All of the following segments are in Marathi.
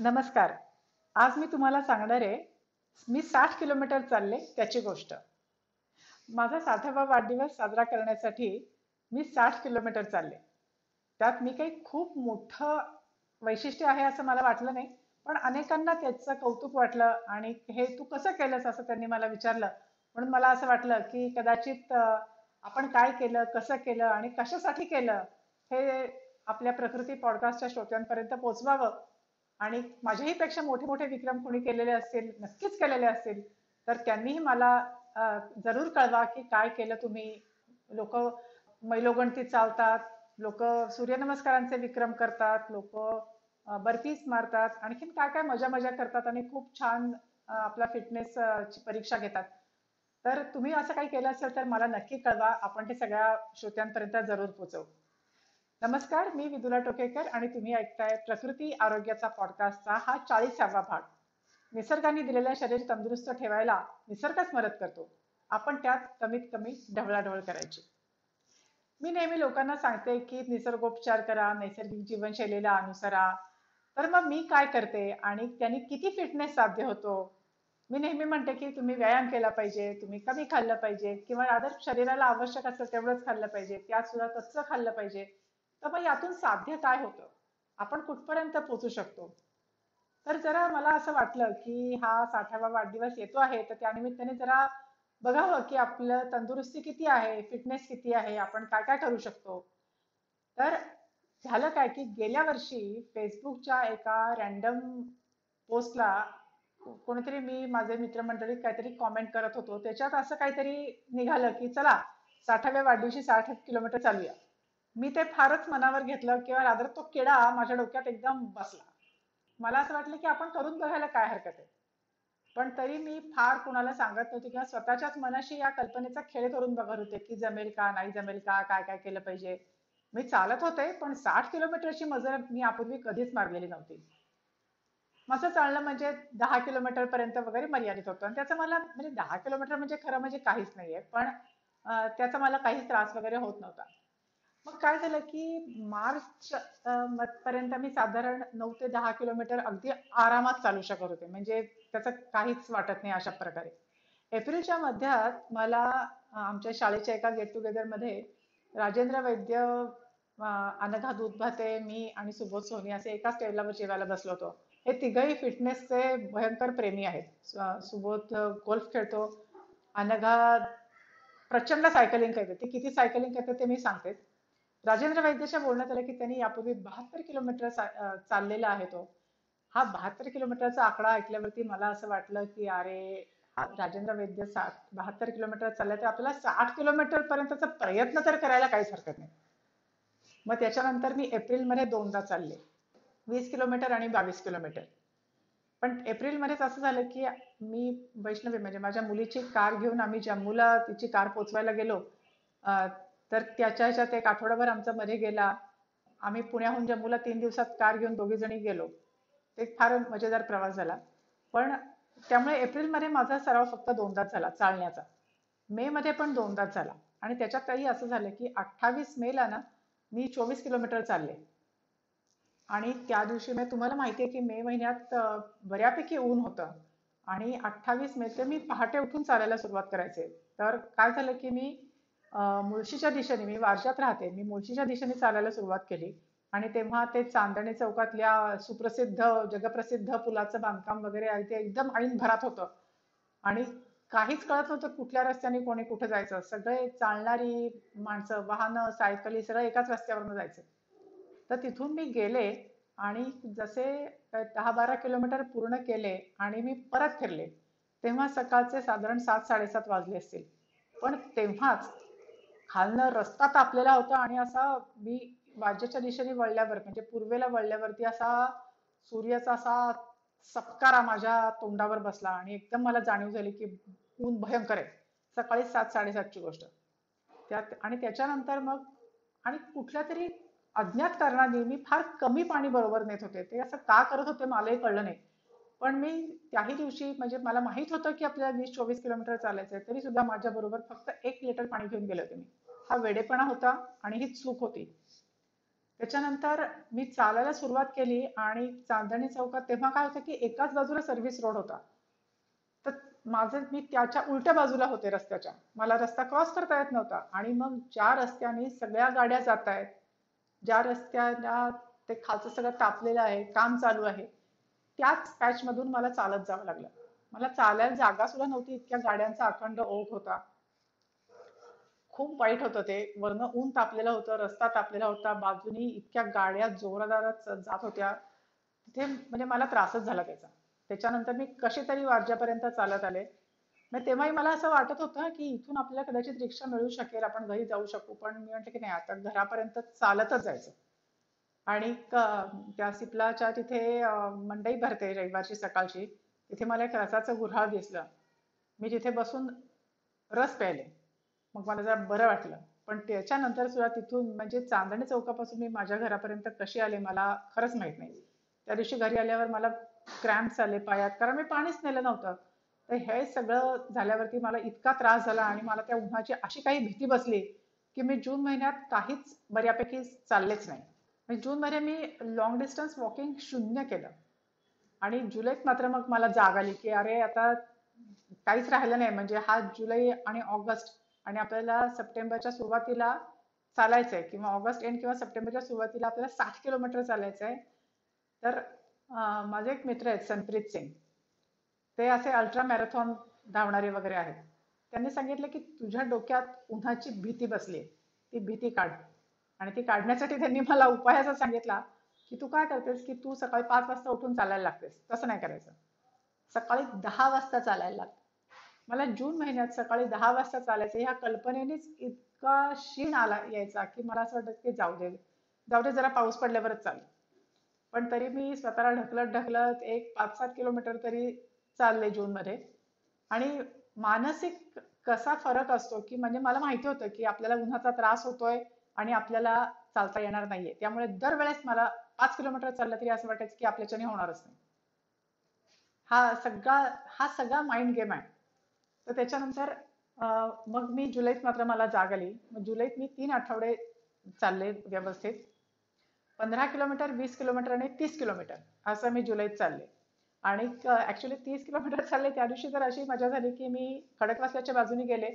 नमस्कार. आज मी तुम्हाला सांगणार आहे मी साठ किलोमीटर चालले त्याची गोष्ट. माझा साठावा वाढदिवस साजरा करण्यासाठी मी साठ किलोमीटर चालले. त्यात मी काही खूप मोठं वैशिष्ट्य आहे असं मला वाटलं नाही पण अनेकांना त्याचं कौतुक वाटलं आणि हे तू कसं केलंस असं त्यांनी मला विचारलं. म्हणून मला असं वाटलं की कदाचित आपण काय केलं कसं केलं आणि कशासाठी केलं हे आपल्या प्रकृती पॉडकास्टच्या श्रोत्यांपर्यंत पोहोचवावं आणि माझ्याही पेक्षा मोठे मोठे विक्रम कोणी केलेले असतील नक्कीच केलेले असतील तर त्यांनीही मला जरूर कळवा की काय केलं तुम्ही. लोक मैलोगणती चालतात लोक सूर्यनमस्कारांचे विक्रम करतात लोक बर्फीच मारतात आणखीन काय काय मजा मजा करतात आणि खूप छान आपला फिटनेस ची परीक्षा घेतात. तर तुम्ही असं काही केलं असेल तर मला नक्की कळवा. आपण ते सगळ्या श्रोत्यांपर्यंत जरूर पोहोचवू. नमस्कार मी विदुला टोकेकर आणि तुम्ही ऐकताय प्रकृती आरोग्याचा पॉडकास्टचा हा चाळीसावा भाग. निसर्गाने दिलेल्या शरीर तंदुरुस्त ठेवायला निसर्गच मदत करतो. आपण त्यात कमीत कमी ढवळाढवळ करायची. मी नेहमी लोकांना सांगते की निसर्गोपचार करा नैसर्गिक जीवनशैलीला अनुसरा. तर मग मी काय करते आणि त्यांनी किती फिटनेस साध्य होतो? मी नेहमी म्हणते की तुम्ही व्यायाम केला पाहिजे तुम्ही कमी खाल्लं पाहिजे किंवा आदर शरीराला आवश्यक असेल तेवढंच खाल्लं पाहिजे त्यात सुद्धा कच्चं खाल्लं पाहिजे. तर मग यातून साध्य काय होतं? आपण कुठपर्यंत पोहोचू शकतो? तर जरा मला असं वाटलं की हा साठावा वाढदिवस येतो आहे तर त्यानिमित्ताने जरा बघावं की आपलं तंदुरुस्ती किती आहे फिटनेस किती आहे आपण काय काय करू शकतो? तर झालं काय की गेल्या वर्षी फेसबुकच्या एका रॅन्डम पोस्टला कोणीतरी मी माझे मित्रमंडळी काहीतरी कॉमेंट करत होतो. त्याच्यात असं काहीतरी निघालं की चला साठाव्या वाढदिवशी साठ किलोमीटर चालूया. मी ते फारच मनावर घेतलं किंवा रादर तो किडा माझ्या डोक्यात एकदम बसला. मला असं वाटलं की आपण करून बघायला काय हरकत आहे. पण तरी मी फार कुणाला सांगत नव्हते किंवा स्वतःच्याच मनाशी या कल्पनेचा खेळ करून बघत होते की जमेल का नाही जमेल का काय काय केलं पाहिजे. मी चालत होते पण साठ किलोमीटरची मजर मी यापूर्वी कधीच मारलेली नव्हती. माझं चालणं म्हणजे दहा किलोमीटर पर्यंत वगैरे मर्यादित होतं. आणि त्याचं मला म्हणजे दहा किलोमीटर म्हणजे खरं म्हणजे काहीच नाहीये पण त्याचा मला काहीच त्रास वगैरे होत नव्हता. मग काय झालं की मार्च पर्यंत मी साधारण नऊ ते दहा किलोमीटर अगदी आरामात चालू शकत होते. म्हणजे त्याचं काहीच वाटत नाही अशा प्रकारे. एप्रिलच्या मध्यात मला आमच्या शाळेच्या एका गेट टुगेदरमध्ये राजेंद्र वैद्य अनघा दूधभाते मी आणि सुबोध सोनी असे एकाच टेबलावर जेवायला बसलो होतो. हे तिघही फिटनेसचे भयंकर प्रेमी आहेत. सुबोध गोल्फ खेळतो. अनघा प्रचंड सायकलिंग करते ती किती सायकलिंग करते ते मी सांगते. राजेंद्र वैद्यच्या बोलण्यात आलं की त्यांनी यापूर्वी बहात्तर किलोमीटर चाललेला आहे तो. हा बहात्तर किलोमीटरचा आकडा ऐकल्यावरती मला असं वाटलं की अरे राजेंद्र वैद्य साठ बहात्तर किलोमीटर चालले तर आपल्याला साठ किलोमीटर पर्यंतचा प्रयत्न तर करायला काहीच हरकत नाही. मग त्याच्यानंतर मी एप्रिलमध्ये दोनदा चालले. वीस किलोमीटर आणि बावीस किलोमीटर. पण एप्रिलमध्येच असं झालं की मी वैष्णवी म्हणजे माझ्या मुलीची कार घेऊन आम्ही जम्मूला तिची कार पोचवायला गेलो. तर त्याच्या ह्याच्यात एक आठवडाभर आमचा मध्ये गेला. आम्ही पुण्याहून जम्मूला तीन दिवसात कार घेऊन दोघी जणी गेलो. ते एक फार मजेदार प्रवास झाला. पण त्यामुळे एप्रिलमध्ये माझा सराव फक्त दोनदाच झाला चालण्याचा. मे मध्ये पण दोनदाच झाला. आणि त्याच्यातही असं झालं की अठ्ठावीस मेला ना मी चोवीस किलोमीटर चालले. आणि त्या दिवशी मी तुम्हाला माहिती आहे की मे महिन्यात बऱ्यापैकी ऊन होतं. आणि अठ्ठावीस मे ते मी पहाटे उठून चालायला सुरुवात करायचे. तर काय झालं की मी मुळशीच्या दिशेने मी वारशात राहते. मी मुळशीच्या दिशेने चालायला सुरुवात केली. आणि तेव्हा ते चांदणी चौकातल्या सुप्रसिद्ध जगप्रसिद्ध पुलाचं बांधकाम वगैरे आहे ते एकदम ऐन भरात होतं. आणि काहीच कळत नव्हतं कुठल्या रस्त्याने कोणी कुठे जायचं. सगळे चालणारी माणसं वाहनं सायकली सगळं एकाच रस्त्यावरनं जायचं. तर तिथून मी गेले आणि जसे दहा बारा किलोमीटर पूर्ण केले आणि मी परत फिरले. तेव्हा सकाळचे साधारण सात साडेसात वाजले असतील. पण तेव्हाच खालनं रस्ता तापलेला होता आणि असा मी वाजेच्या दिशेने वळल्यावर म्हणजे पूर्वेला वळल्यावरती असा सूर्याचा असा सपकारा माझ्या तोंडावर बसला आणि एकदम मला जाणीव झाली की ऊन भयंकर आहे. सकाळी सात साडेसातची गोष्ट. त्यात आणि त्याच्यानंतर मग आणि कुठल्या तरी अज्ञात कारणाने मी फार कमी पाणी बरोबर नेत होते. ते असं का करत होते मलाही कळलं नाही. पण मी त्याही दिवशी म्हणजे मला माहीत होतं की आपल्याला वीस चोवीस किलोमीटर चालायचं आहे तरी सुद्धा माझ्या बरोबर फक्त एक लिटर पाणी घेऊन गेले होते मी. हा वेडेपणा होता आणि ही चूक होती. त्याच्यानंतर मी चालायला सुरुवात केली आणि चांदणी चौकात तेव्हा काय होतं की एकाच बाजूला सर्व्हिस रोड होता. तर माझं मी त्याच्या उलट्या बाजूला होते रस्त्याच्या. मला रस्ता क्रॉस करता येत नव्हता आणि मग ज्या रस्त्याने सगळ्या गाड्या जात आहेत ज्या रस्त्याला ते खालचं सगळं तापलेलं आहे काम चालू आहे त्याच पॅच मधून मला चालत जावं लागलं. मला चालायला जागा सुद्धा नव्हती इतक्या गाड्यांचा अखंड ओघ होता. खूप वाईट होतं ते. वरनं ऊन तापलेलं होतं रस्ता तापलेला होता बाजूनी इतक्या गाड्या जोरदारच जात होत्या. तिथे म्हणजे मला त्रासच झाला त्याचा. त्याच्यानंतर मी कसे तरी वारज्यापर्यंत चालत आले. मग तेव्हाही मला असं वाटत होतं की इथून आपल्याला कदाचित रिक्षा मिळू शकेल आपण घरी जाऊ शकू. पण मी म्हटलं की नाही आता घरापर्यंत चालतच जायचं. आणि त्या सिपलाच्या तिथे मंडई भरते रविवारची सकाळची. तिथे मला एक रसाचं गुऱ्हाळ दिसलं. मी तिथे बसून रस प्यायले. मग मला जरा बरं वाटलं. पण त्याच्यानंतर सुद्धा तिथून म्हणजे चांदणी चौकापासून मी माझ्या घरापर्यंत कशी आले मला खरंच माहीत नाही. त्या दिवशी घरी आल्यावर मला क्रॅम्प्स आले पायात कारण मी पाणीच नेलं नव्हतं. तर हे सगळं झाल्यावरती मला इतका त्रास झाला आणि मला त्या उन्हाची अशी काही भीती बसली की मी जून महिन्यात काहीच बऱ्यापैकी चाललेच नाही. म्हणजे जून महिन्यात मी लॉंग डिस्टन्स वॉकिंग शून्य केलं. आणि जुलैत मात्र मग मला जाग आली की अरे आता काहीच राहिलं नाही. म्हणजे हा जुलै आणि ऑगस्ट आणि आपल्याला सप्टेंबरच्या सुरुवातीला चालायचंय किंवा ऑगस्ट एंड किंवा सप्टेंबरच्या सुरुवातीला आपल्याला साठ किलोमीटर चालायचंय. तर माझे एक मित्र आहेत संप्रीत सिंग. ते असे अल्ट्रा मॅरेथॉन धावणारे वगैरे आहेत. त्यांनी सांगितलं की तुझ्या डोक्यात उन्हाची भीती बसली ती भीती काढ. आणि ती काढण्यासाठी त्यांनी मला उपाय असा सांगितला की तू काय करतेस की तू सकाळी पाच वाजता उठून चालायला लागतेस. तसं नाही करायचं. सकाळी दहा वाजता चालायला लागतं. मला जून महिन्यात सकाळी दहा वाजता चालायचं. ह्या कल्पनेनेच इतका शीण आला यायचा की मला असं वाटत की जाऊ दे. जाऊ दे जरा पाऊस पडल्यावरच चालेल. पण तरी मी स्वतःला ढकलत ढकलत एक पाच सात किलोमीटर तरी चालले जून मध्ये आणि मानसिक कसा फरक असतो की म्हणजे मला माहिती होतं की आपल्याला उन्हाचा त्रास होतोय आणि आपल्याला चालता येणार नाहीये. त्यामुळे दरवेळेस मला पाच किलोमीटर चाललं तरी असं वाटायचं की आपल्याच्याने होणारच नाही. हा सगळा हा सगळा माइंड गेम आहे. तर त्याच्यानंतर मग मी जुलैत मात्र मला जाग आली. मग जुलैत मी तीन आठवडे चालले व्यवस्थित. पंधरा किलोमीटर वीस किलोमीटर आणि तीस किलोमीटर असं मी जुलैत चालले. आणि ऍक्च्युली तीस किलोमीटर चालले त्या दिवशी तर अशी मजा झाली की मी खडकवासल्याच्या बाजूने गेले.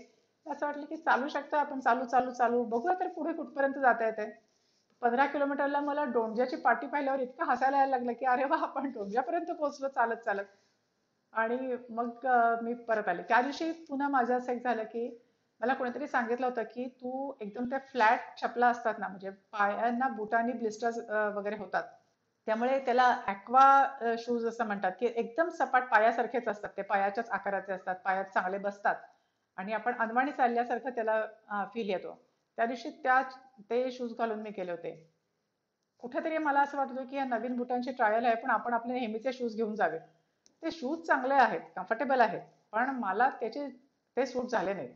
असं वाटलं की चालू शकतं आपण चालू चालू चालू. बघूया तर पुढे कुठपर्यंत जाता येते. पंधरा किलोमीटरला मला डोंग्याची पाठी पाहिल्यावर इतकं हसायला यायला लागलं की अरे वा आपण डोंगजापर्यंत पोहोचलो चालत चालत. आणि मग मी परत आले. त्या दिवशी पुन्हा माझं असं एक झालं की मला कोणीतरी सांगितलं होतं की तू एकदम त्या फ्लॅट चपला असतात ना म्हणजे पायांना बुटांनी ब्लिस्टर्स वगैरे होतात. त्यामुळे त्याला ॲक्वा शूज असं म्हणतात की एकदम सपाट पायासारखेच असतात. ते पायाच्याच आकाराचे असतात पायात चांगले बसतात. आणि आपण अनवाणी चालल्यासारखं त्याला फील येतो. त्या दिवशी त्या ते शूज घालून मी केले होते. कुठेतरी मला असं वाटतं की या नवीन बुटांची ट्रायल आहे पण आपण आपले नेहमीचे शूज घेऊन जावे. ते शूज चांगले आहेत कम्फर्टेबल आहेत पण मला त्याचे ते सूट झाले नाहीत.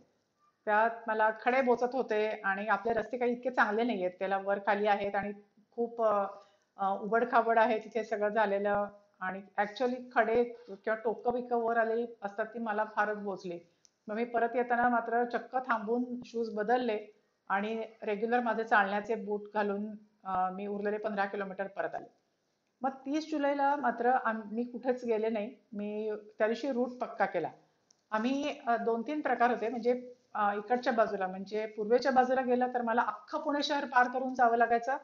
त्यात मला खडे बोचत होते आणि आपले रस्ते काही इतके चांगले नाही आहेत त्याला वर खाली आहेत आणि खूप उबड खाबड आहे तिथे सगळं झालेलं. आणि ऍक्च्युअली खडे किंवा टोकं बिकं वर आलेली असतात ती मला फारच बोचली. मग मी परत येताना मात्र चक्क थांबून शूज बदलले आणि रेग्युलर माझे चालण्याचे बूट घालून मी उरलेले पंधरा किलोमीटर परत आले. मग तीस जुलैला मात्र मी कुठेच गेले नाही. मी त्या दिवशी रूट पक्का केला. आम्ही दोन तीन प्रकार होते. म्हणजे इकडच्या बाजूला. म्हणजे पूर्वेच्या बाजूला गेलं तर मला अख्खं पुणे शहर पार करून जावं लागायचं.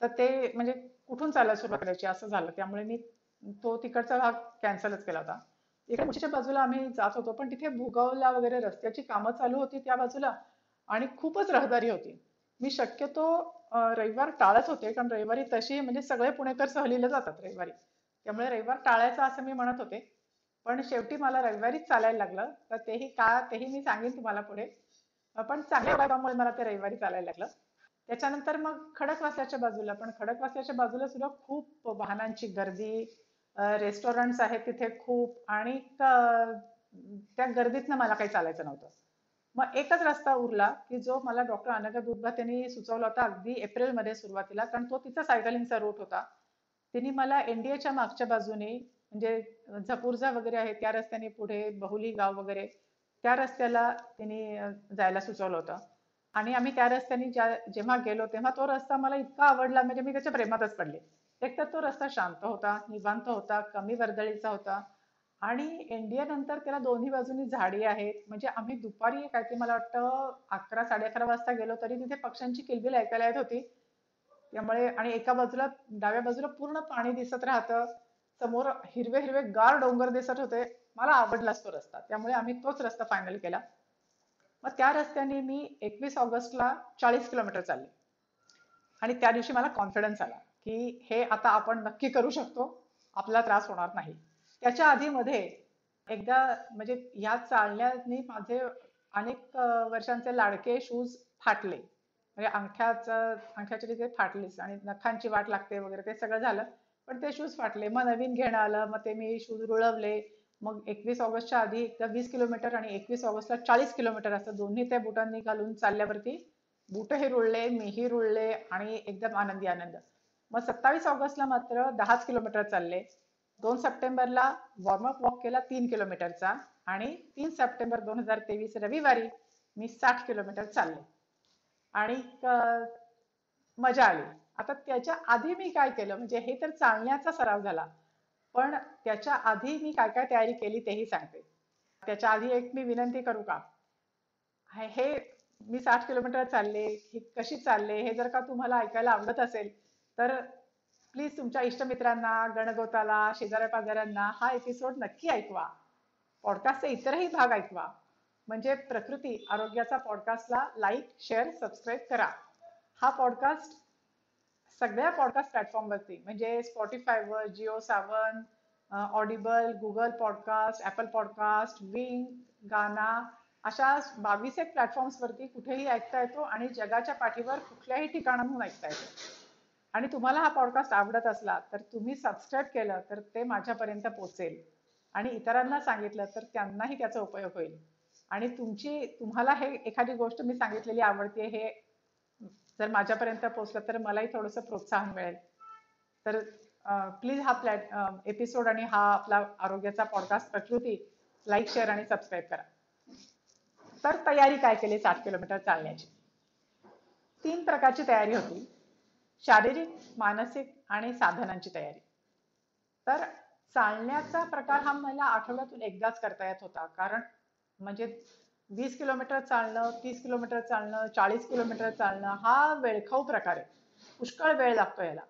तर ते म्हणजे कुठून चालायला सुरुवात करायची? असं झालं. त्यामुळे मी तो तिकडचा भाग कॅन्सलच केला होता. इकडच्या बाजूला आम्ही जात होतो. पण तिथे भुगावला वगैरे रस्त्याची कामं चालू होती त्या बाजूला. आणि खूपच रहदारी होती. मी शक्यतो रविवार टाळत होते कारण रविवारी तशी म्हणजे सगळे पुणेकर सहलीला जातात रविवारी. त्यामुळे रविवार टाळायचा असं मी म्हणत होते. पण शेवटी मला रविवारीच चालायला लागलं. तर तेही का तेही मी सांगेन तुम्हाला पुढे. पण चांगल्या बाबामुळे मला ते रविवारी चालायला लागलं. त्याच्यानंतर मग खडकवासल्याच्या बाजूला पण खडकवासल्याच्या बाजूला सुद्धा खूप वाहनांची गर्दी रेस्टॉरंट्स आहेत तिथे खूप. आणि त्या गर्दीतनं मला काही चालायचं नव्हतं. मग एकच रस्ता उरला की जो मला डॉक्टर अनघा दुर्गा त्यांनी सुचवला होता अगदी एप्रिलमध्ये सुरुवातीला कारण तो तिचा सायकलिंगचा रूट होता. तिने मला एनडीएच्या मागच्या बाजूने म्हणजे झपूरजा वगैरे आहे त्या रस्त्याने पुढे बहुली गाव वगैरे त्या रस्त्याला तिने जायला सुचवलं होतं. आणि आम्ही त्या रस्त्याने ज्या जेव्हा गेलो तेव्हा तो रस्ता मला इतका आवडला म्हणजे मी त्याच्या प्रेमातच पडले. एक तर तो रस्ता शांत होता निवांत होता कमी वर्दळीचा होता आणि इंडिया नंतर त्याला दोन्ही बाजूनी झाडी आहेत. म्हणजे आम्ही दुपारी काय ते मला वाटतं अकरा साडे अकरा वाजता गेलो तरी तिथे पक्ष्यांची किलबिल ऐकायला येत होती. त्यामुळे आणि एका बाजूला डाव्या बाजूला पूर्ण पाणी दिसत राहतं. समोर हिरवे हिरवे गार डोंगर दिसत होते. मला आवडलाच तो रस्ता. त्यामुळे आम्ही तोच रस्ता फायनल केला. मग त्या रस्त्याने मी एकवीस ऑगस्टला चाळीस किलोमीटर चालले. आणि त्या दिवशी मला कॉन्फिडन्स आला की हे आता आपण नक्की करू शकतो. आपला त्रास होणार नाही. त्याच्या आधी मध्ये एकदा म्हणजे ह्या चालण्याने माझे अनेक वर्षांचे लाडके शूज फाटले. म्हणजे अंगठ्याचं अंगठ्याचे तिथे फाटलीच आणि नखांची वाट लागते वगैरे ते सगळं झालं. पण ते शूज फाटले. मग नवीन घेणं आलं. मग ते मी शूज रुळवले. मग एकवीस ऑगस्टच्या आधी एकदा वीस किलोमीटर आणि एकवीस ऑगस्टला चाळीस किलोमीटर असं दोन्ही त्या बुटांनी घालून चालल्यावरती बुटही रुळले मीही रुळले आणि एकदम आनंदी आनंद मग सत्तावीस ऑगस्टला मात्र दहाच किलोमीटर चालले. दोन सप्टेंबरला वॉर्मअप वॉक केला तीन किलोमीटरचा आणि तीन सप्टेंबर दोन हजार तेवीस रविवारी मी साठ किलोमीटर चालले. आणि मजा आली. आता त्याच्या आधी मी काय केलं म्हणजे हे तर चालण्याचा सराव झाला पण त्याच्या आधी मी काय काय तयारी केली तेही सांगते. त्याच्या आधी एक मी विनंती करू का? हे मी साठ किलोमीटर चालले ही कशी चालले हे जर का तुम्हाला ऐकायला आवडत असेल तर प्लीज तुमच्या इष्टमित्रांना गणगोताला शेजाऱ्या पाजाऱ्यांना हा एपिसोड नक्की ऐकवा. पॉडकास्टचे इतरही भाग ऐकवा. म्हणजे प्रकृती आरोग्याचा पॉडकास्टला लाईक शेअर सबस्क्राईब करा. हा पॉडकास्ट सगळ्या पॉडकास्ट प्लॅटफॉर्मवरती म्हणजे स्पॉटीफायवर Jio Saavn Audible Google podcast Apple podcast Wynk Gaana अशा बावीस एक प्लॅटफॉर्म्सवरती कुठेही ऐकता येतो आणि जगाच्या पाठीवर कुठल्याही ठिकाणाहून ऐकता येतो. आणि तुम्हाला हा पॉडकास्ट आवडत असला तर तुम्ही सबस्क्राईब केलं तर ते माझ्यापर्यंत पोचेल. आणि इतरांना सांगितलं तर त्यांनाही त्याचा उपयोग होईल. आणि तुमची तुम्हाला हे एखादी गोष्ट मी सांगितलेली आवडते हे जर माझ्यापर्यंत पोचलं तर मलाही थोडंसं प्रोत्साहन मिळेल. तर प्लीज हा प्लॅट एपिसोड आणि हा आपला आरोग्याचा पॉडकास्ट प्रकृती लाईक शेअर आणि सबस्क्राईब करा. तर तयारी काय केली? सात किलोमीटर चालण्याची. तीन प्रकारची तयारी होती. शारीरिक मानसिक आणि साधनांची तयारी. तर चालण्याचा प्रकार हा मला आठवड्यातून एकदाच करता येत होता. कारण म्हणजे वीस किलोमीटर चालणं तीस किलोमीटर चालणं चाळीस किलोमीटर चालणं हा वेळखाऊ प्रकार आहे. पुष्कळ वेळ लागतो याला.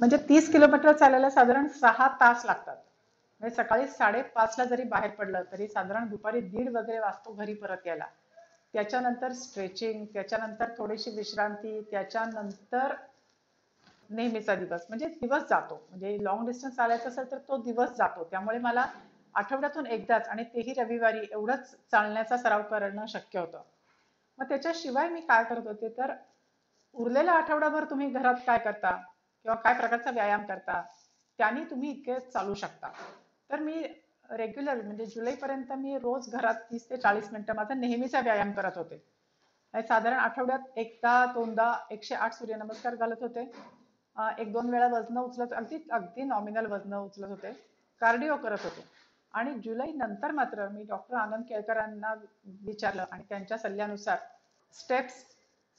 म्हणजे तीस किलोमीटर चालायला साधारण सहा तास लागतात. म्हणजे सकाळी साडेपाचला जरी बाहेर पडलं तरी साधारण दुपारी दीड वगैरे वाजतो घरी परत यायला. त्याच्यानंतर स्ट्रेचिंग त्याच्यानंतर थोडीशी विश्रांती त्याच्यानंतर नेहमीचा दिवस. म्हणजे दिवस जातो. म्हणजे लॉंग डिस्टन्स चालायचं असेल तर तो दिवस जातो. त्यामुळे मला आठवड्यातून एकदाच आणि तेही रविवारी एवढंच चालण्याचा सराव करणं शक्य होतं. मग त्याच्याशिवाय मी काय करत होते तर उरलेला आठवडाभर तुम्ही घरात काय करता किंवा काय प्रकारचा व्यायाम करता त्याने तुम्ही इतके चालू शकता. तर मी रेग्युलर म्हणजे जुलैपर्यंत मी रोज घरात तीस ते चाळीस मिनिटं माझा नेहमीचा व्यायाम करत होते. साधारण आठवड्यात एकदा दोनदा एकशे आठ सूर्यनमस्कार घालत होते. एक दोन वेळा वजन उचलत अगदी अगदी नॉमिनल वजन उचलत होते. कार्डिओ करत होते. आणि जुलै नंतर मात्र मी डॉक्टर आनंद केळकरांना विचारलं आणि त्यांच्या सल्ल्यानुसार स्टेप्स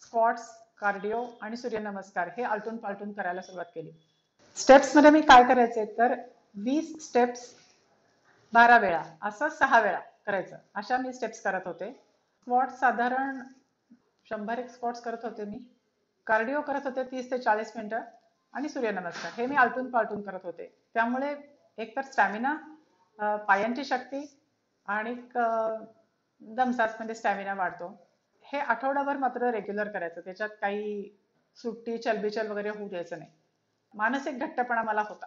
स्क्वॉट्स कार्डिओ आणि सूर्यनमस्कार हे आलटून पालटून करायला सुरुवात केली. स्टेप्समध्ये मी काय करायचे? तर वीस स्टेप्स बारा वेळा असं सहा वेळा करायचं. अशा मी स्टेप्स करत होते. स्क्वॉट साधारण शंभर एक स्क्वॉट्स करत होते मी. कार्डिओ करत होते तीस ते चाळीस मिनिटं. आणि सूर्यनमस्कार हे मी आलटून पालटून करत होते. त्यामुळे एक तर स्टॅमिना पायांची शक्ती आणि दमसास म्हणजे स्टॅमिना वाढतो. हे आठवडाभर मात्र रेग्युलर करायचं. त्याच्यात काही सुट्टी चलबिचल वगैरे होऊ द्यायचं नाही. मानसिक घट्टपणा मला होता.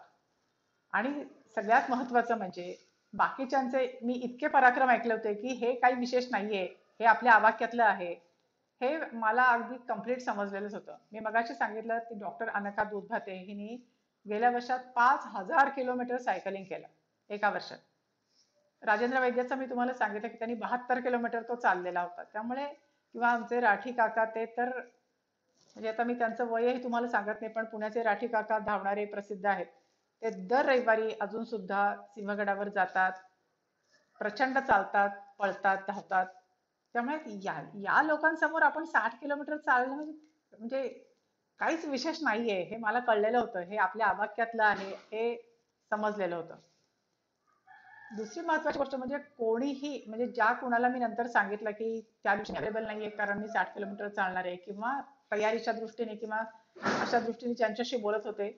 आणि सगळ्यात महत्वाचं म्हणजे बाकीच्यांचे मी इतके पराक्रम ऐकले होते की हे काही विशेष नाहीये हे आपल्या आवाक्यातलं आहे. हे मला अगदी कंप्लीट समजलेलंच होतं. मी मगाशी सांगितलं की डॉक्टर अनका दूधभाते हिनी गेल्या वर्षात पाच हजार किलोमीटर सायकलिंग केलं एका वर्षात. राजेंद्र वैद्याचं मी तुम्हाला सांगितलं की त्यांनी बहात्तर किलोमीटर तो चाललेला होता. त्यामुळे किंवा आमचे राठी काका ते तर म्हणजे आता मी त्यांचं वयही तुम्हाला सांगत नाही पण पुण्याचे राठी काका धावणारे प्रसिद्ध आहेत. ते दर रविवारी अजून सुद्धा सिंहगडावर जातात प्रचंड चालतात पळतात धावतात. त्यामुळे या या लोकांसमोर आपण साठ किलोमीटर चालणं म्हणजे काहीच विशेष नाहीये. हे मला कळलेलं होतं. हे आपल्या आवाक्यातलं आहे. हे समजलेलं होतं. दुसरी महत्वाची गोष्ट म्हणजे कोणीही म्हणजे ज्या कोणाला मी नंतर सांगितलं की त्या दिवशी अवेलेबल नाहीये कारण मी साठ किलोमीटर चालणार आहे किंवा तयारीच्या दृष्टीने किंवा अशा दृष्टीने ज्यांच्याशी बोलत होते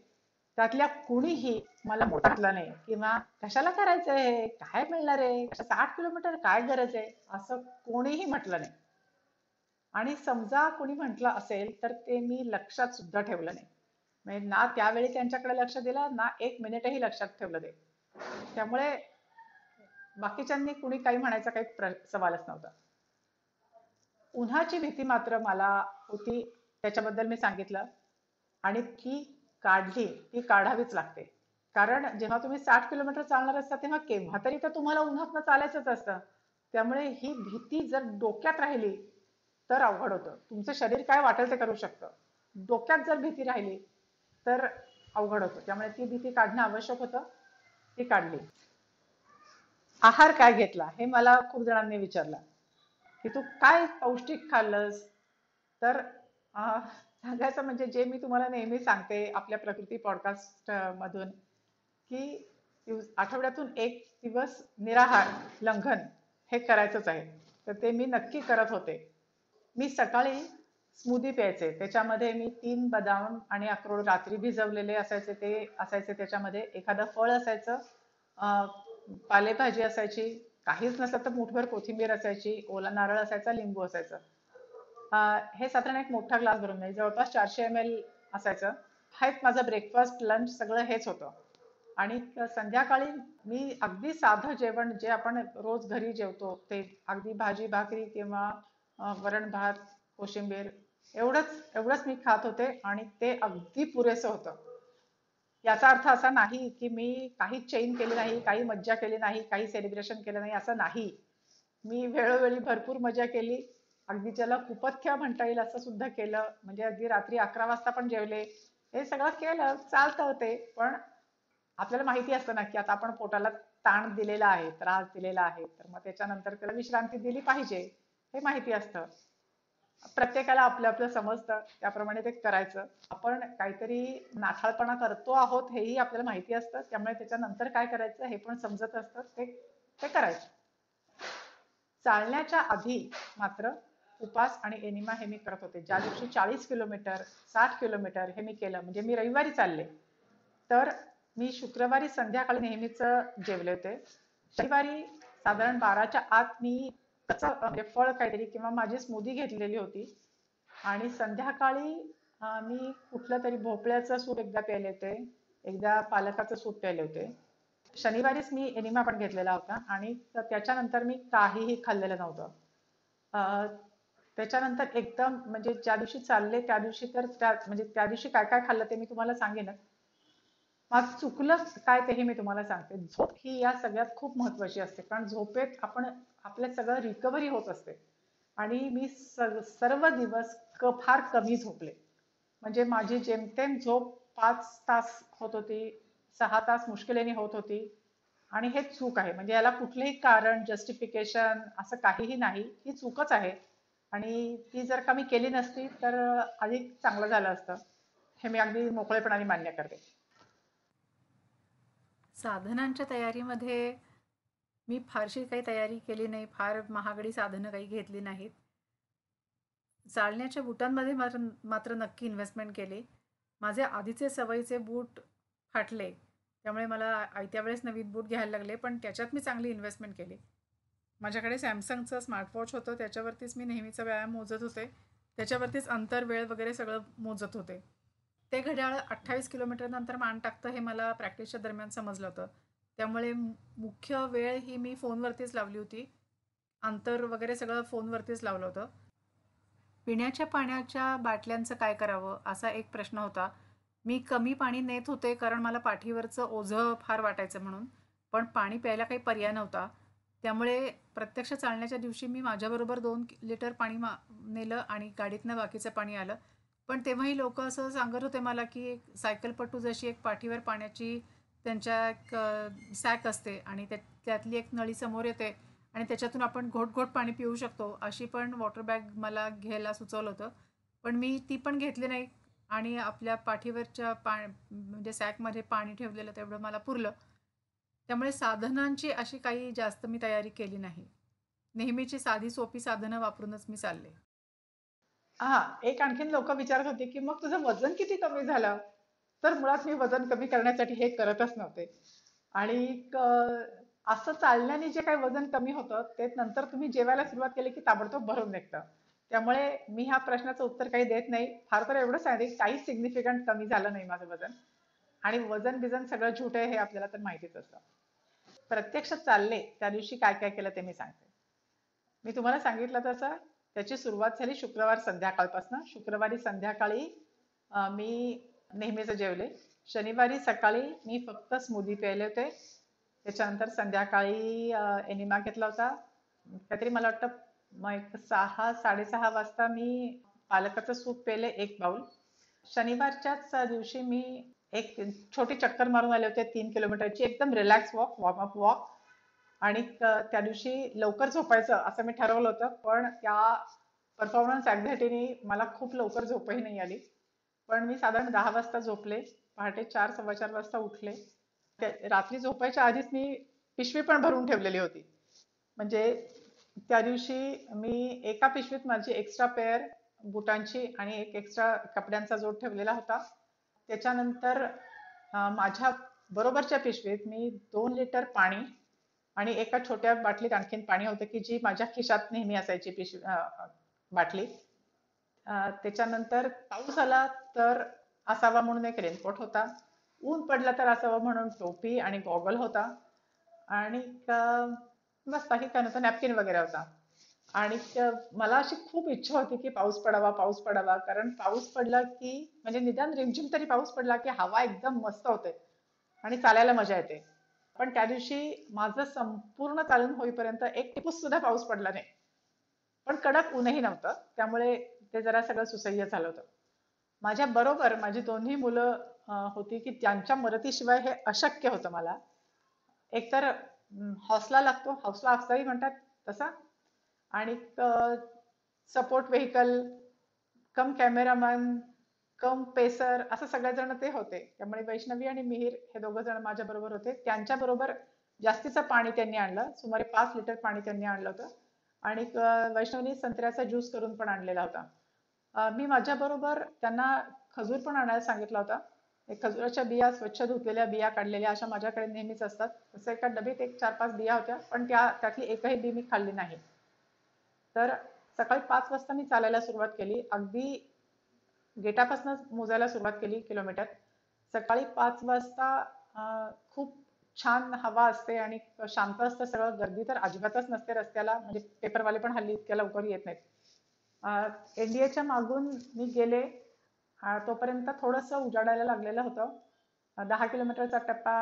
त्यातल्या कुणीही मला म्हटलं नाही. किंवा कशाला करायचंय? हे काय मिळणार आहे? साठ किलोमीटर काय गरज आहे? असं कोणीही म्हटलं नाही. आणि समजा कोणी म्हटलं असेल तर ते मी लक्षात सुद्धा ठेवलं नाही. म्हणजे ना त्यावेळी त्यांच्याकडे लक्ष दिलं ना एक मिनिटही लक्षात ठेवलं ते त्यामुळे बाकीच्यांनी कुणी काही म्हणायचा काही प्र सवालच नव्हता. उन्हाची भीती मात्र मला होती त्याच्याबद्दल मी सांगितलं. आणि ती काढली ती काढावीच लागते. कारण जेव्हा तुम्ही साठ किलोमीटर चालणार असता तेव्हा केव्हा तरी तर तुम्हाला उन्हातनं चालायचंच असतं. त्यामुळे ही भीती जर डोक्यात राहिली तर अवघड होतं. तुमचं शरीर काय वाटेल ते करू शकतं. डोक्यात जर भीती राहिली तर अवघड होतं. त्यामुळे ती भीती काढणं आवश्यक होतं. ती काढली. आहार काय घेतला? हे मला खूप जणांनी विचारलं. की तू काय पौष्टिक खाल्लंस? तर सांगायचं म्हणजे जे मी तुम्हाला नेहमी सांगते आपल्या प्रकृती पॉडकास्ट मधून की आठवड्यातून एक दिवस निराहार लंघन हे करायचंच आहे. तर ते मी नक्की करत होते. मी सकाळी स्मूदी प्यायचे. त्याच्यामध्ये मी तीन बदाम आणि अक्रोड रात्री भिजवलेले असायचे. ते असायचे त्याच्यामध्ये. एखादं फळ असायचं पालेभाजी असायची काहीच नसलं तर मुठभर कोथिंबीर असायची ओला नारळ असायचा लिंबू असायचं. हे साधारण एक मोठा ग्लास भरून म्हणजे जवळपास चारशे एम एल असायचं. हा माझं ब्रेकफास्ट लंच सगळं हेच होतं. आणि संध्याकाळी मी अगदी साधं जेवण जे आपण रोज घरी जेवतो ते अगदी भाजी भाकरी किंवा वरण भात कोशिंबीर एवढंच एवढंच मी खात होते आणि ते अगदी पुरेसं होतं. याचा अर्थ असा नाही की मी काही चेन केली नाही काही मज्जा केली नाही काही सेलिब्रेशन केलं नाही असं नाही. मी वेळोवेळी भरपूर मजा केली. अगदी ज्याला कुपथ्या म्हणता येईल असं सुद्धा केलं. म्हणजे अगदी रात्री अकरा वाजता पण जेवले. हे सगळं केलं चालतं होते. पण आपल्याला माहिती असतं ना की आता आपण पोटाला ताण दिलेला आहे त्रास दिलेला आहे. तर मग त्याच्यानंतर त्याला विश्रांती दिली पाहिजे. हे माहिती असतं. प्रत्येकाला आपलं आपलं समजतं. त्याप्रमाणे ते करायचं. आपण काहीतरी नाठाळपणा करतो आहोत हेही आपल्याला माहिती असतं. त्यामुळे त्याच्यानंतर काय करायचं हे पण समजत असतं. ते ते करायचं. चालण्याच्या आधी मात्र उपास आणि एनिमा हे मी करत होते. ज्या दिवशी चाळीस किलोमीटर साठ किलोमीटर हे मी केलं म्हणजे मी रविवारी चालले तर मी शुक्रवारी संध्याकाळी नेहमीच जेवले होते. शनिवारी साधारण बाराच्या आत मी म्हणजे फळ काहीतरी किंवा माझी स्मूदी घेतलेली होती. आणि संध्याकाळी मी कुठलं तरी भोपळ्याचं सूप एकदा प्यायले होते एकदा पालकाचं सूप प्यायले होते. शनिवारीच मी एनिमा पण घेतलेला होता आणि त्याच्यानंतर मी काहीही खाल्लेलं नव्हतं. त्याच्यानंतर एकदम म्हणजे ज्या दिवशी चालले त्या दिवशी तर त्या म्हणजे त्या दिवशी काय काय खाल्लं ते मी तुम्हाला सांगेनच. मग चुकलं काय तेही मी तुम्हाला सांगते. झोप ही या सगळ्यात खूप महत्वाची असते. कारण झोपेत आपण आपल्या सगळं रिकव्हरी होत असते. आणि मी सर्व दिवस क फार कमी झोपले. म्हणजे माझी जेमतेम झोप पाच तास होत होती सहा तास मुश्किलेने होत होती. आणि हे चूक आहे. म्हणजे याला कुठलेही कारण जस्टिफिकेशन असं काहीही नाही. ही चूकच आहे. आणि ती जर का मी केली नसती तर अधिक चांगलं झालं असतं. हे मी अगदी मोकळेपणाने मान्य करते. साधनांच्या तयारीमध्ये मी फारशी काही तयारी केली नाही. फार महागडी साधनं काही घेतली नाहीत. चालण्याच्या बुटांमध्ये मात्र मात्र नक्की इन्व्हेस्टमेंट केली. माझे आधीचे सवयीचे बूट फाटले. त्यामुळे मला आयत्या वेळेस नवीन बूट घ्यायला लागले पण त्याच्यात मी चांगली इन्व्हेस्टमेंट केली. माझ्याकडे सॅमसंगचं स्मार्टवॉच होतं त्याच्यावरतीच मी नेहमीचा व्यायाम मोजत होते. त्याच्यावरतीच अंतर वेळ वगैरे सगळं मोजत होते. ते घड्याळ अठ्ठावीस किलोमीटरनंतर मान टाकतं हे मला प्रॅक्टिसच्या दरम्यान समजलं होतं. त्यामुळे मुख्य वेळ ही मी फोनवरतीच लावली होती. अंतर वगैरे सगळं फोनवरतीच लावलं होतं. पिण्याच्या पाण्याच्या बाटल्यांचं काय करावं असा एक प्रश्न होता. मी कमी पाणी नेत होते कारण मला पाठीवरचं ओझं फार वाटायचं म्हणून. पण पाणी प्यायला काही पर्याय नव्हता. त्यामुळे प्रत्यक्ष चालण्याच्या दिवशी मी माझ्याबरोबर दोन लिटर पाणी मा नेलं आणि गाडीतनं बाकीचं पाणी आलं. पण तेव्हाही लोक असं सांगत होते मला की एक सायकलपटू जशी एक पाठीवर पाण्याची त्यांच्या एक सॅक असते आणि त्या त्यातली एक नळी समोर येते आणि त्याच्यातून आपण घोट घोट पाणी पिऊ शकतो अशी पण वॉटर बॅग मला घ्यायला सुचवलं होतं. पण मी ती पण घेतली नाही आणि आपल्या पाठीवरच्या पा म्हणजे सॅकमध्ये पाणी ठेवलेलं तेवढं मला पुरलं. त्यामुळे साधनांची अशी काही जास्त मी तयारी केली नाही. नेहमीची साधी सोपी साधनं वापरूनच मी चालले. हा एक आणखीन लोक विचारत होते की मग तुझं वजन किती कमी झालं? तर मुळात मी वजन कमी करण्यासाठी हे करतच नव्हते. आणि असं चालण्याने जे काही वजन कमी होतं ते नंतर तुम्ही जेवायला सुरुवात केली की ताबडतोब भरून निघतं. त्यामुळे मी ह्या प्रश्नाचं उत्तर काही देत नाही. फार तर एवढंच आहे काही सिग्निफिकंट कमी झालं नाही माझं वजन. आणि वजन बिजन सगळं झूट आहे हे आपल्याला तर माहितीच असतं. प्रत्यक्ष चालले त्या दिवशी काय काय केलं ते मी सांगते. मी तुम्हाला सांगितलं तसं त्याची सुरुवात झाली शुक्रवार संध्याकाळपासून. शुक्रवारी संध्याकाळी मी नेहमीच जेवले. शनिवारी सकाळी मी फक्त स्मूदी प्यायले होते. त्याच्यानंतर संध्याकाळी एनिमा घेतला होता. काहीतरी मला वाटतं मग एक सहा साडेसहा वाजता मी पालकाचं सूप पेले एक बाउल. शनिवारच्याच दिवशी मी एक छोटी चक्कर मारून आले होते तीन किलोमीटरची. एकदम रिलॅक्स वॉक वॉर्मअप वॉक आणि त्या दिवशी लवकर झोपायचं असं मी ठरवलं होतं पण त्या परफॉर्मन्स अँझायटीने मला खूप लवकर झोपही नाही आली. पण मी साधारण दहा वाजता झोपले पहाटे चार सव्वा चार वाजता उठले. रात्री झोपायच्या आधीच मी पिशवी पण भरून ठेवलेली होती. म्हणजे त्या दिवशी मी एका पिशवीत माझी एक्स्ट्रा पेअर बुटांची आणि एक एक्स्ट्रा कपड्यांचा जोड ठेवलेला होता. त्याच्यानंतर माझ्या बरोबरच्या पिशवीत मी दोन लिटर पाणी आणि एका छोट्या बाटलीत आणखीन पाणी होतं की जी माझ्या खिशात नेहमी असायची पिशवी बाटली. त्याच्यानंतर पाऊस आला तर असावा म्हणून एक रेनकोट होता. ऊन पडलं तर असावं म्हणून टोपी आणि गॉगल होता. आणि मस्त बस बाकी काय नव्हतं नॅपकिन वगैरे होता. आणि मला अशी खूप इच्छा होती की पाऊस पडावा पाऊस पडावा. कारण पाऊस पडला की म्हणजे निदान रिमझिम तरी पाऊस पडला की हवा एकदम मस्त होते. आणि चालायला मजा येते. पण त्या दिवशी माझं संपूर्ण चालून होईपर्यंत एक टिपूस सुद्धा पाऊस पडला नाही. पण कडक ऊनही नव्हतं. त्यामुळे ते जरा सगळं सुसह्य झालं होतं. माझ्या बरोबर माझी दोन्ही मुलं होती की त्यांच्या मदतीशिवाय हे अशक्य होतं मला. एकतर हौसला लागतो. हौसला अफजाई म्हणतात तसा. आणि support vehicle cum cameraman cum pacer असं सगळेजण ते होते. त्यामुळे वैष्णवी आणि मिहीर हे दोघं जण माझ्या बरोबर होते. त्यांच्या बरोबर जास्तीचं पाणी त्यांनी आणलं. सुमारे पाच लिटर पाणी त्यांनी आणलं होतं. आणि वैष्णवीने संत्र्याचा ज्यूस करून पण आणलेला होता. मी माझ्या बरोबर त्यांना खजूर पण आणायला सांगितला होता. एक खजुराच्या बिया स्वच्छ धुतलेल्या बिया काढलेल्या अशा माझ्याकडे नेहमीच असतात. तसं एका डबीत एक चार पाच बिया होत्या पण त्या त्यातली एकही बी मी खाल्ली नाही. तर सकाळी पाच वाजता मी चालायला सुरुवात केली. अगदी गेटापासून मोजायला सुरुवात केली किलोमीटर सकाळी पाच वाजता खूप छान हवा असते आणि शांत असतं सगळं. गर्दी तर अजिबातच नसते रस्त्याला. म्हणजे पेपरवाले पण हल्ली इतक्या लवकर येत नाहीत. एनडीएच्या मागून मी गेले. तोपर्यंत थोडंसं उजाडायला लागलेलं होतं. दहा किलोमीटरचा टप्पा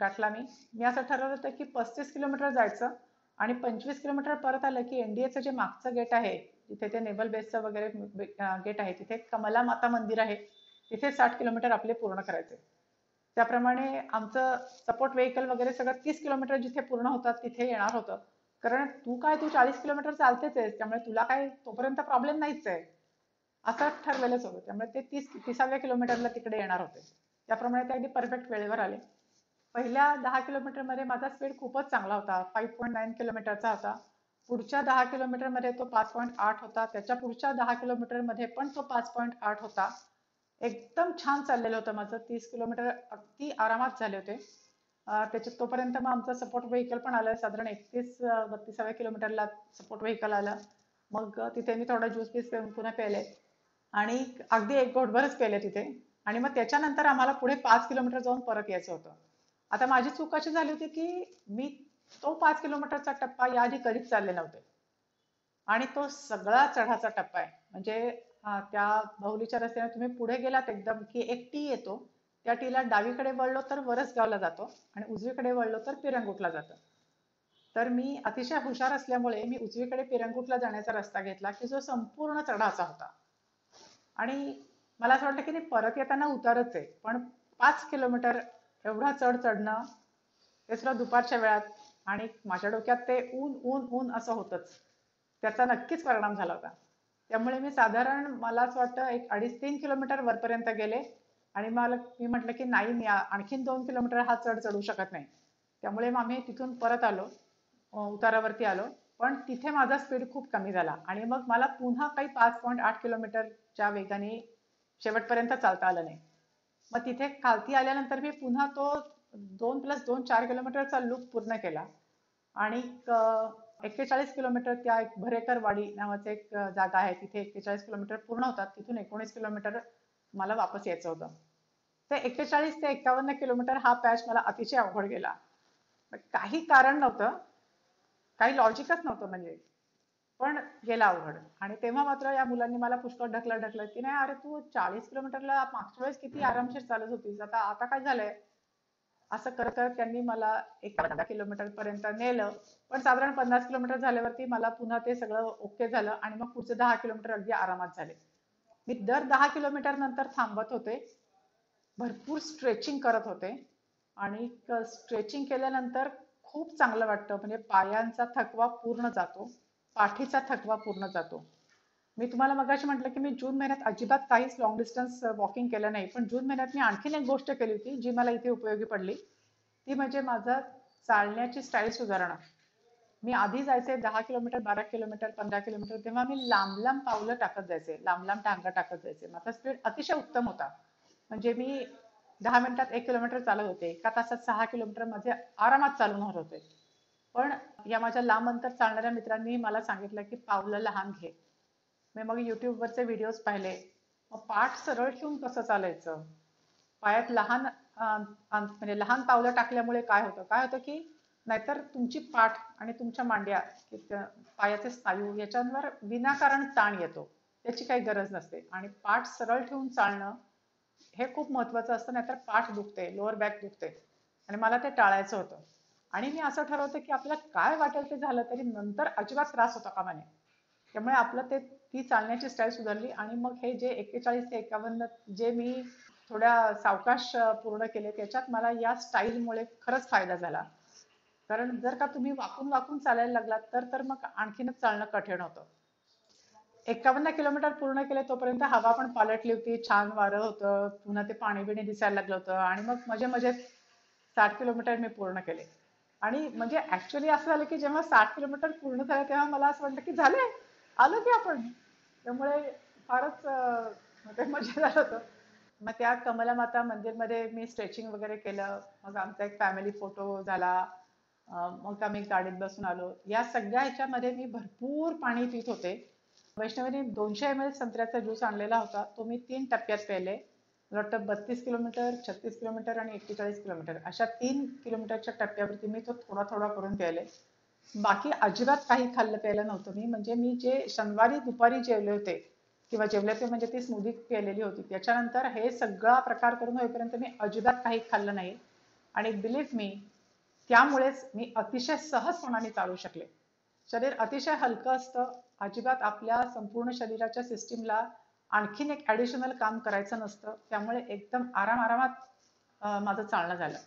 गाठला मी. मी असं ठरवलं होतं की पस्तीस किलोमीटर जायचं. आणि पंचवीस किलोमीटर परत आलं की एनडीएचं जे मागचं गेट आहे तिथे ते नेव्हल बेसचं वगैरे गेट आहे तिथे कमला माता मंदिर आहे तिथे साठ किलोमीटर आपले पूर्ण करायचे. त्याप्रमाणे आमचं सपोर्ट व्हेकल वगैरे सगळं तीस किलोमीटर जिथे पूर्ण होतात तिथे येणार होतं. कारण तू काय तू चाळीस किलोमीटर चालतेच आहेस त्यामुळे तुला काय तोपर्यंत प्रॉब्लेम नाहीच आहे. असं ठरलेलंच होतं त्यामुळे ते तीस तिसाव्या किलोमीटरला तिकडे येणार होते. त्याप्रमाणे ते अगदी परफेक्ट वेळेवर आले. पहिल्या दहा किलोमीटरमध्ये माझा स्पीड खूपच चांगला होता. फाईव्ह पॉईंट नाईन किलोमीटरचा होता. पुढच्या दहा किलोमीटरमध्ये तो पाच पॉईंट आठ होता. त्याच्या पुढच्या दहा किलोमीटरमध्ये पण तो पाच पॉईंट आठ होता. एकदम छान चाललेलं होतं माझं. तीस किलोमीटर अगदी आरामात झाले होते. त्याच्यात तोपर्यंत मग आमचं सपोर्ट व्हेकल पण आलं. साधारण एकतीस बत्तीसाव्या किलोमीटरला सपोर्ट व्हेकल आलं. मग तिथे मी थोडा ज्यूस पीस पिऊन पुन्हा प्यायले. आणि अगदी एक घोटभरच प्यायले तिथे. आणि मग त्याच्यानंतर आम्हाला पुढे पाच किलोमीटर जाऊन परत यायचं होतं. आता माझी चूक अशी झाली होती की मी तो पाच किलोमीटरचा टप्पा याआधी कधीच चालले नव्हते. आणि तो सगळा चढाचा टप्पा आहे. म्हणजे त्या बहुलीच्या रस्त्याने तुम्ही पुढे गेलात एकदम की एक टी येतो त्या टीला डावीकडे वळलो तर वरसगावला जातो आणि उजवीकडे वळलो तर पिरंगुटला जातं. तर मी अतिशय हुशार असल्यामुळे मी उजवीकडे पिरंगुटला जाण्याचा रस्ता घेतला की जो संपूर्ण चढाचा होता. आणि मला असं वाटलं की ते परत येताना उतारच आहे. पण पाच किलोमीटर एवढा चढ चढणं ते सुद्धा दुपारच्या वेळात आणि माझ्या डोक्यात ते ऊन ऊन ऊन असं होतंच. त्याचा नक्कीच परिणाम झाला होता. त्यामुळे मी साधारण मला असं वाटतं एक अडीच तीन किलोमीटर वरपर्यंत गेले आणि मला मी म्हटलं की नाही मी आणखीन दोन किलोमीटर हा चढ चढू शकत नाही. त्यामुळे मग आम्ही तिथून परत आलो उतारावरती आलो. पण तिथे माझा स्पीड खूप कमी झाला आणि मग मला पुन्हा काही पाच पॉईंट आठ किलोमीटरच्या वेगाने शेवटपर्यंत चालता आलं नाही. मग तिथे खालती आल्यानंतर मी पुन्हा तो दोन प्लस दोन चार किलोमीटरचा लूप पूर्ण केला. आणि एक्केचाळीस किलोमीटर त्या एक भरेकर वाडी नावाचं एक जागा आहे. तिथे एक्केचाळीस किलोमीटर पूर्ण होतात. तिथून एकोणीस किलोमीटर मला वापस यायचं होतं. ते एक्केचाळीस ते एकावन्न किलोमीटर हा पॅच मला अतिशय अवघड गेला. काही कारण नव्हतं. काही लॉजिकच नव्हतं म्हणजे. पण गेला अवघड. आणि तेव्हा मात्र या मुलांनी मला पुष्कळ ढकलत ढकलत. की नाही अरे तू चाळीस किलोमीटरला मागच्या वेळेस किती आरामशीर चालत होतीस. आता आता काय झालंय? असं करत करत त्यांनी मला एक किलोमीटर पर्यंत नेलं. पण साधारण पन्नास किलोमीटर झाल्यावरती मला पुन्हा ते सगळं ओके झालं आणि मग पुढचे दहा किलोमीटर अगदी आरामात झाले. मी दर दहा किलोमीटर नंतर थांबत होते. भरपूर स्ट्रेचिंग करत होते. आणि स्ट्रेचिंग केल्यानंतर खूप चांगलं वाटतं. म्हणजे पायांचा थकवा पूर्ण जातो. पाठीचा थकवा पूर्ण जातो. मी तुम्हाला मगाशी म्हटलं की मी जून महिन्यात अजिबात काहीच लॉंग डिस्टन्स वॉकिंग केलं नाही. पण जून महिन्यात मी आणखीन एक गोष्ट केली होती जी मला इथे उपयोगी पडली. ती म्हणजे माझं चालण्याची स्टाईल सुधारणं. मी आधी जायचे दहा किलोमीटर बारा किलोमीटर पंधरा किलोमीटर तेव्हा मी लांब लांब पावलं टाकत जायचे लांब लांब टांगा टाकत जायचे. माझा स्पीड अतिशय उत्तम होता. म्हणजे मी दहा मिनिटात एक किलोमीटर चालत होते एका तासात सहा किलोमीटर माझे आरामात चालून होत होते. पण या माझ्या लांब अंतर चालणाऱ्या मित्रांनी मला सांगितलं की पावलं लहान घे. मी मग युट्यूबवरचे व्हिडिओज पाहिले. मग पाठ सरळ ठेवून कसं चालायचं? पायात लहान म्हणजे लहान पावलं टाकल्यामुळे काय होतं? काय होतं की नाहीतर तुमची पाठ आणि तुमच्या मांड्या पायाचे स्नायू याच्यावर विनाकारण ताण येतो. त्याची काही गरज नसते. आणि पाठ सरळ ठेवून चालणं हे खूप महत्वाचं असतं नाहीतर पाठ दुखते लोअर बॅक दुखते. आणि मला ते टाळायचं होतं. आणि मी असं ठरवतं की आपल्याला काय वाटेल ते झालं तरी नंतर अजिबात त्रास होता कामा नये त्यामुळे आपलं ते ती चालण्याची स्टाईल सुधारली आणि मग हे जे एक्केचाळीस ते एकावन्न जे मी थोड्या सावकाश पूर्ण केले त्याच्यात मला या स्टाईलमुळे खरंच फायदा झाला. कारण जर का तुम्ही वाकून वाकून चालायला लागलात तर तर मग आणखीनच चालणं कठीण होतं. एकावन्न किलोमीटर पूर्ण केले तोपर्यंत हवा पण पालटली होती छान वारं होतं पुन्हा ते पाणी बिणी दिसायला लागलं होतं आणि मग मजे मजेत साठ किलोमीटर मी पूर्ण केले. आणि म्हणजे ऍक्च्युली असं झालं की जेव्हा साठ किलोमीटर पूर्ण झालं तेव्हा मला असं वाटलं की झाले आलो की आपण. त्यामुळे फारच म्हणजे मजा झालं होतं. मग त्या कमला माता मंदिरमध्ये मी स्ट्रेचिंग वगैरे केलं. मग आमचा एक फॅमिली फोटो झाला. मग आम्ही गाडीत बसून आलो. या सगळ्या ह्याच्यामध्ये मी भरपूर पाणी पित होते. वैष्णवीने दोनशे एम एल संत्र्याचा ज्यूस आणलेला होता. तो मी तीन टप्प्यात प्यायले. मला वाटतं बत्तीस किलोमीटर छत्तीस किलोमीटर आणि एक्केचाळीस किलोमीटर अशा तीन किलोमीटरच्या टप्प्यावरती मी तो थोडा थोडा करून प्यायले. बाकी अजिबात काही खाल्लं प्यायला नव्हतं मी. म्हणजे मी जे शनिवारी दुपारी जेवले होते किंवा जेवले होते म्हणजे ती स्मूदी केलेली होती. त्याच्यानंतर हे सगळा प्रकार करून होईपर्यंत मी अजिबात काही खाल्लं नाही. आणि बिलीव्ह मी त्यामुळेच मी अतिशय सहजपणाने चालू शकले. शरीर अतिशय हलकं असतं. अजिबात आपल्या संपूर्ण शरीराच्या सिस्टीमला आणखीन एक ऍडिशनल काम करायचं नसतं. त्यामुळे एकदम आराम आरामात माझं चालणं झालं.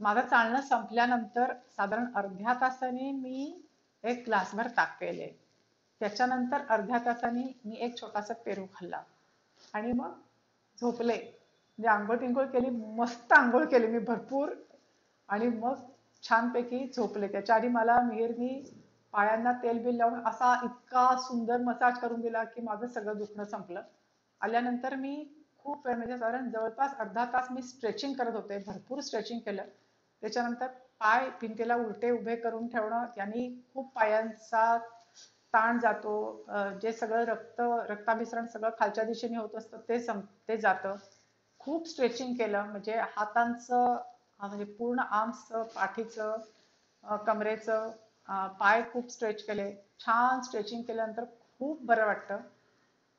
माझं चालणं संपल्यानंतर साधारण अर्ध्या तासाने मी एक ग्लासभर ताक प्यायले. त्याच्यानंतर अर्ध्या तासाने मी एक छोटासा पेरू खाल्ला. आणि मग झोपले. म्हणजे आंघोळ पिंघोळ केली मस्त आंघोळ केली मी भरपूर. आणि मग छानपैकी झोपले. त्याच्या आधी मला मिहिरनी पायांना तेल बिल लावून असा इतका सुंदर मसाज करून दिला की माझं सगळं दुखणं संपलं. आल्यानंतर मी खूप वेळ म्हणजे साधारण जवळपास अर्धा तास मी स्ट्रेचिंग करत होते भरपूर स्ट्रेचिंग केलं. त्याच्यानंतर पाय भिंतीला उलटे उभे करून ठेवणं यांनी खूप पायांचा ताण जातो जे सगळं रक्त रक्ताभिसरण सगळं खालच्या दिशेने होत असतं ते सं ते जातं. खूप स्ट्रेचिंग केलं म्हणजे हातांचं म्हणजे पूर्ण आर्म्सचं पाठीचं कमरेचं पाय खूप स्ट्रेच केले छान स्ट्रेचिंग केल्यानंतर खूप बरं वाटतं.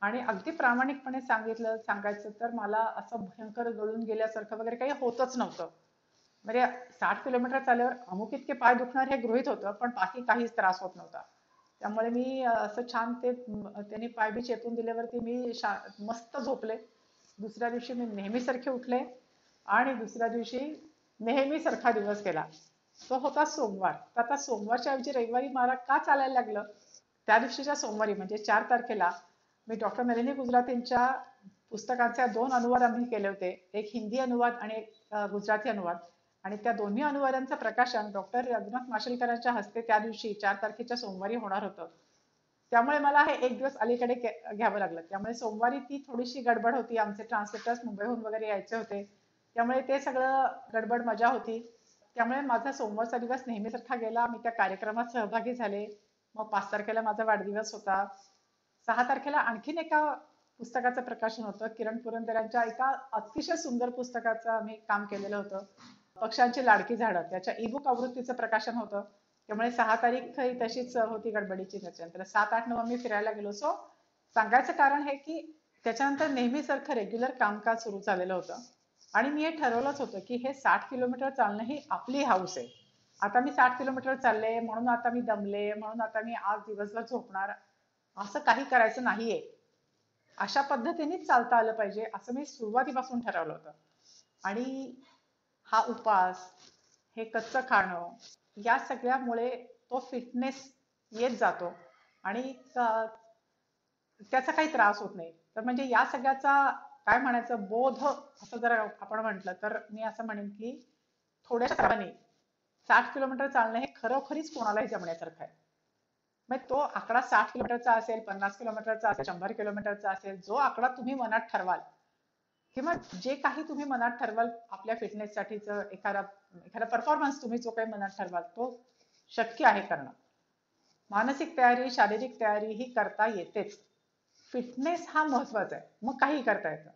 आणि अगदी प्रामाणिकपणे सांगितलं सांगायचं तर मला असं भयंकर गळून गेल्यासारखं वगैरे काही होतच नव्हतं. म्हणजे साठ किलोमीटर चालल्यावर अमुक इतके पाय दुखणार हे गृहित होतं पण बाकी काहीच त्रास होत नव्हता. त्यामुळे मी असं छान ते त्यांनी पाय बी चेतून दिल्यावरती मी शा मस्त झोपले. दुसऱ्या दिवशी मी नेहमीसारखे उठले आणि दुसऱ्या दिवशी नेहमीसारखा दिवस केला. तो होता सोमवार. तर आता सोमवारच्या ऐवजी रविवारी मला का चालायला लागलं? त्या दिवशीच्या सोमवारी म्हणजे चार तारखेला मी डॉक्टर नलिनी गुजरातींच्या पुस्तकांचे दोन अनुवाद आम्ही केले होते. एक हिंदी अनुवाद आणि एक गुजराती अनुवाद. आणि त्या दोन्ही अनुवादांचं प्रकाशन डॉक्टर रघुनाथ माशेलकरांच्या हस्ते त्या दिवशी चार तारखेच्या सोमवारी होणार होतं. त्यामुळे मला हे एक दिवस अलीकडे घ्यावं लागलं. त्यामुळे सोमवारी ती थोडीशी गडबड होती. आमचे ट्रान्सलेटर्स मुंबईहून वगैरे यायचे होते. त्यामुळे ते सगळं गडबड मजा होती. त्यामुळे माझा सोमवारचा दिवस नेहमीसारखा गेला. मी त्या कार्यक्रमात सहभागी झाले. मग पाच तारखेला माझा वाढदिवस होता. सहा तारखेला आणखीन एका पुस्तकाचं प्रकाशन होतं. किरण पुरंदरांच्या एका अतिशय सुंदर पुस्तकाचं आम्ही काम केलेलं होतं. पक्षांची लाडकी झाडं त्याच्या ईबुक आवृत्तीचं प्रकाशन होतं. त्यामुळे सहा तारीख ही तशीच होती गडबडीची त्याच्यानंतर सात आठ नऊ आम्ही फिरायला गेलो. सो सांगायचं कारण हे की त्याच्यानंतर नेहमीसारखं रेग्युलर कामकाज सुरू झालेलं होतं. आणि मी हे ठरवलंच होतं की हे साठ किलोमीटर चालणं ही आपली हाऊस आहे. आता मी साठ किलोमीटर चालले म्हणून आता मी दमले म्हणून आता मी आज दिवसभर झोपणार. असं काही करायचं नाहीये. अशा पद्धतीनेच चालता आलं पाहिजे असं मी सुरुवातीपासून ठरवलं होतं. आणि हा उपास हे कच्चं खाणं या सगळ्यामुळे तो फिटनेस येत जातो. आणि त्याचा काही त्रास होत नाही. तर म्हणजे या सगळ्याचा काय म्हणायचं? बोध असं जर आपण म्हटलं तर मी असं म्हणेन की थोड्याशा त्रासाने साठ किलोमीटर चालणं हे खरोखरीच कोणालाही जमण्यासारखं आहे. मग तो आकडा साठ किलोमीटरचा असेल पन्नास किलोमीटरचा असेल शंभर किलोमीटरचा असेल जो आकडा तुम्ही मनात ठरवाल किंवा जे काही तुम्ही मनात ठरवाल आपल्या फिटनेस साठीच एखादा एखादा परफॉर्मन्स तुम्ही जो काही मनात ठरवाल तो शक्य आहे करणं. मानसिक तयारी शारीरिक तयारी ही करता येतेच. फिटनेस हा महत्त्वाचा आहे. मग काही करता येतं.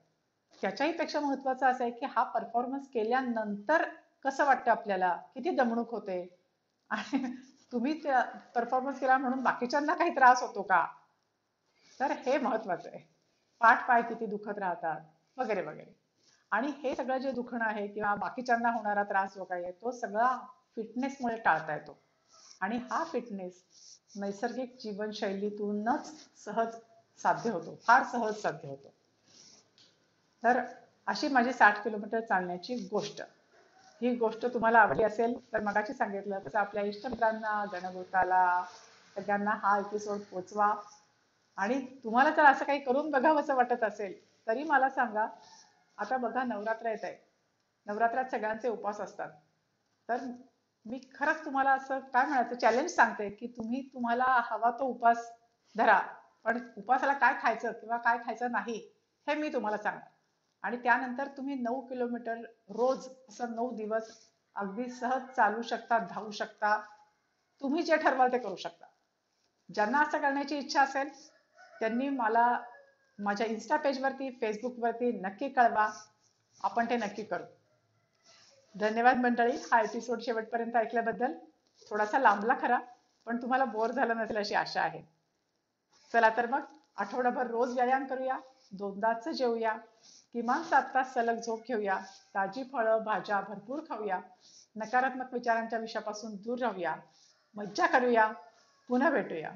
त्याच्याही पेक्षा महत्वाचं असं आहे की हा परफॉर्मन्स केल्यानंतर कसं वाटतं आपल्याला? किती दमणूक होते? आणि तुम्ही परफॉर्मन्स केला म्हणून बाकीच्यांना काही त्रास होतो का? तर हे महत्वाचं आहे. पाठ पाय किती दुखत राहतात? वगैरे वगैरे. आणि हे सगळं जे दुखणं आहे किंवा बाकीच्यांना होणारा त्रास जो काही आहे तो सगळा फिटनेसमुळे टाळता येतो. आणि हा फिटनेस नैसर्गिक जीवनशैलीतूनच सहज साध्य होतो फार सहज साध्य होतो. तर अशी माझी साठ किलोमीटर चालण्याची गोष्ट. ही गोष्ट तुम्हाला आवडली असेल तर मगाशी सांगितलं तसं आपल्या इष्टमित्रांना गणभूताला सगळ्यांना हा एपिसोड पोचवा. आणि तुम्हाला जर असं काही करून बघावंसं वाटत असेल तरी मला सांगा. आता बघा नवरात्र येत आहे. नवरात्रात सगळ्यांचे उपवास असतात. तर मी खरंच तुम्हाला असं काय म्हणायचं चॅलेंज सांगते की तुम्ही तुम्हाला हवा तो उपास धरा. पण उपासाला काय खायचं किंवा काय खायचं नाही हे मी तुम्हाला सांगणार आणि त्यानंतर तुम्ही नऊ किलोमीटर रोज असं नऊ दिवस अगदी सहज चालू शकता धावू शकता. तुम्ही जे ठरवाल ते करू शकता. ज्यांना असं करण्याची इच्छा असेल त्यांनी मला माझ्या इन्स्टा पेजवरती फेसबुकवरती नक्की कळवा. आपण ते नक्की करू. धन्यवाद मंडळी हा एपिसोड शेवटपर्यंत ऐकल्याबद्दल. थोडासा लांबला खरा पण तुम्हाला बोर झालं नसेल अशी आशा आहे. चला तर मग आठवडाभर रोज व्यायाम करूया दोनदाच जेवूया किमान सात तास सलग झोप घेऊया ताजी फळं भाज्या भरपूर खाऊया नकारात्मक विचारांच्या विषयापासून दूर राहूया मज्जा करूया पुन्हा भेटूया.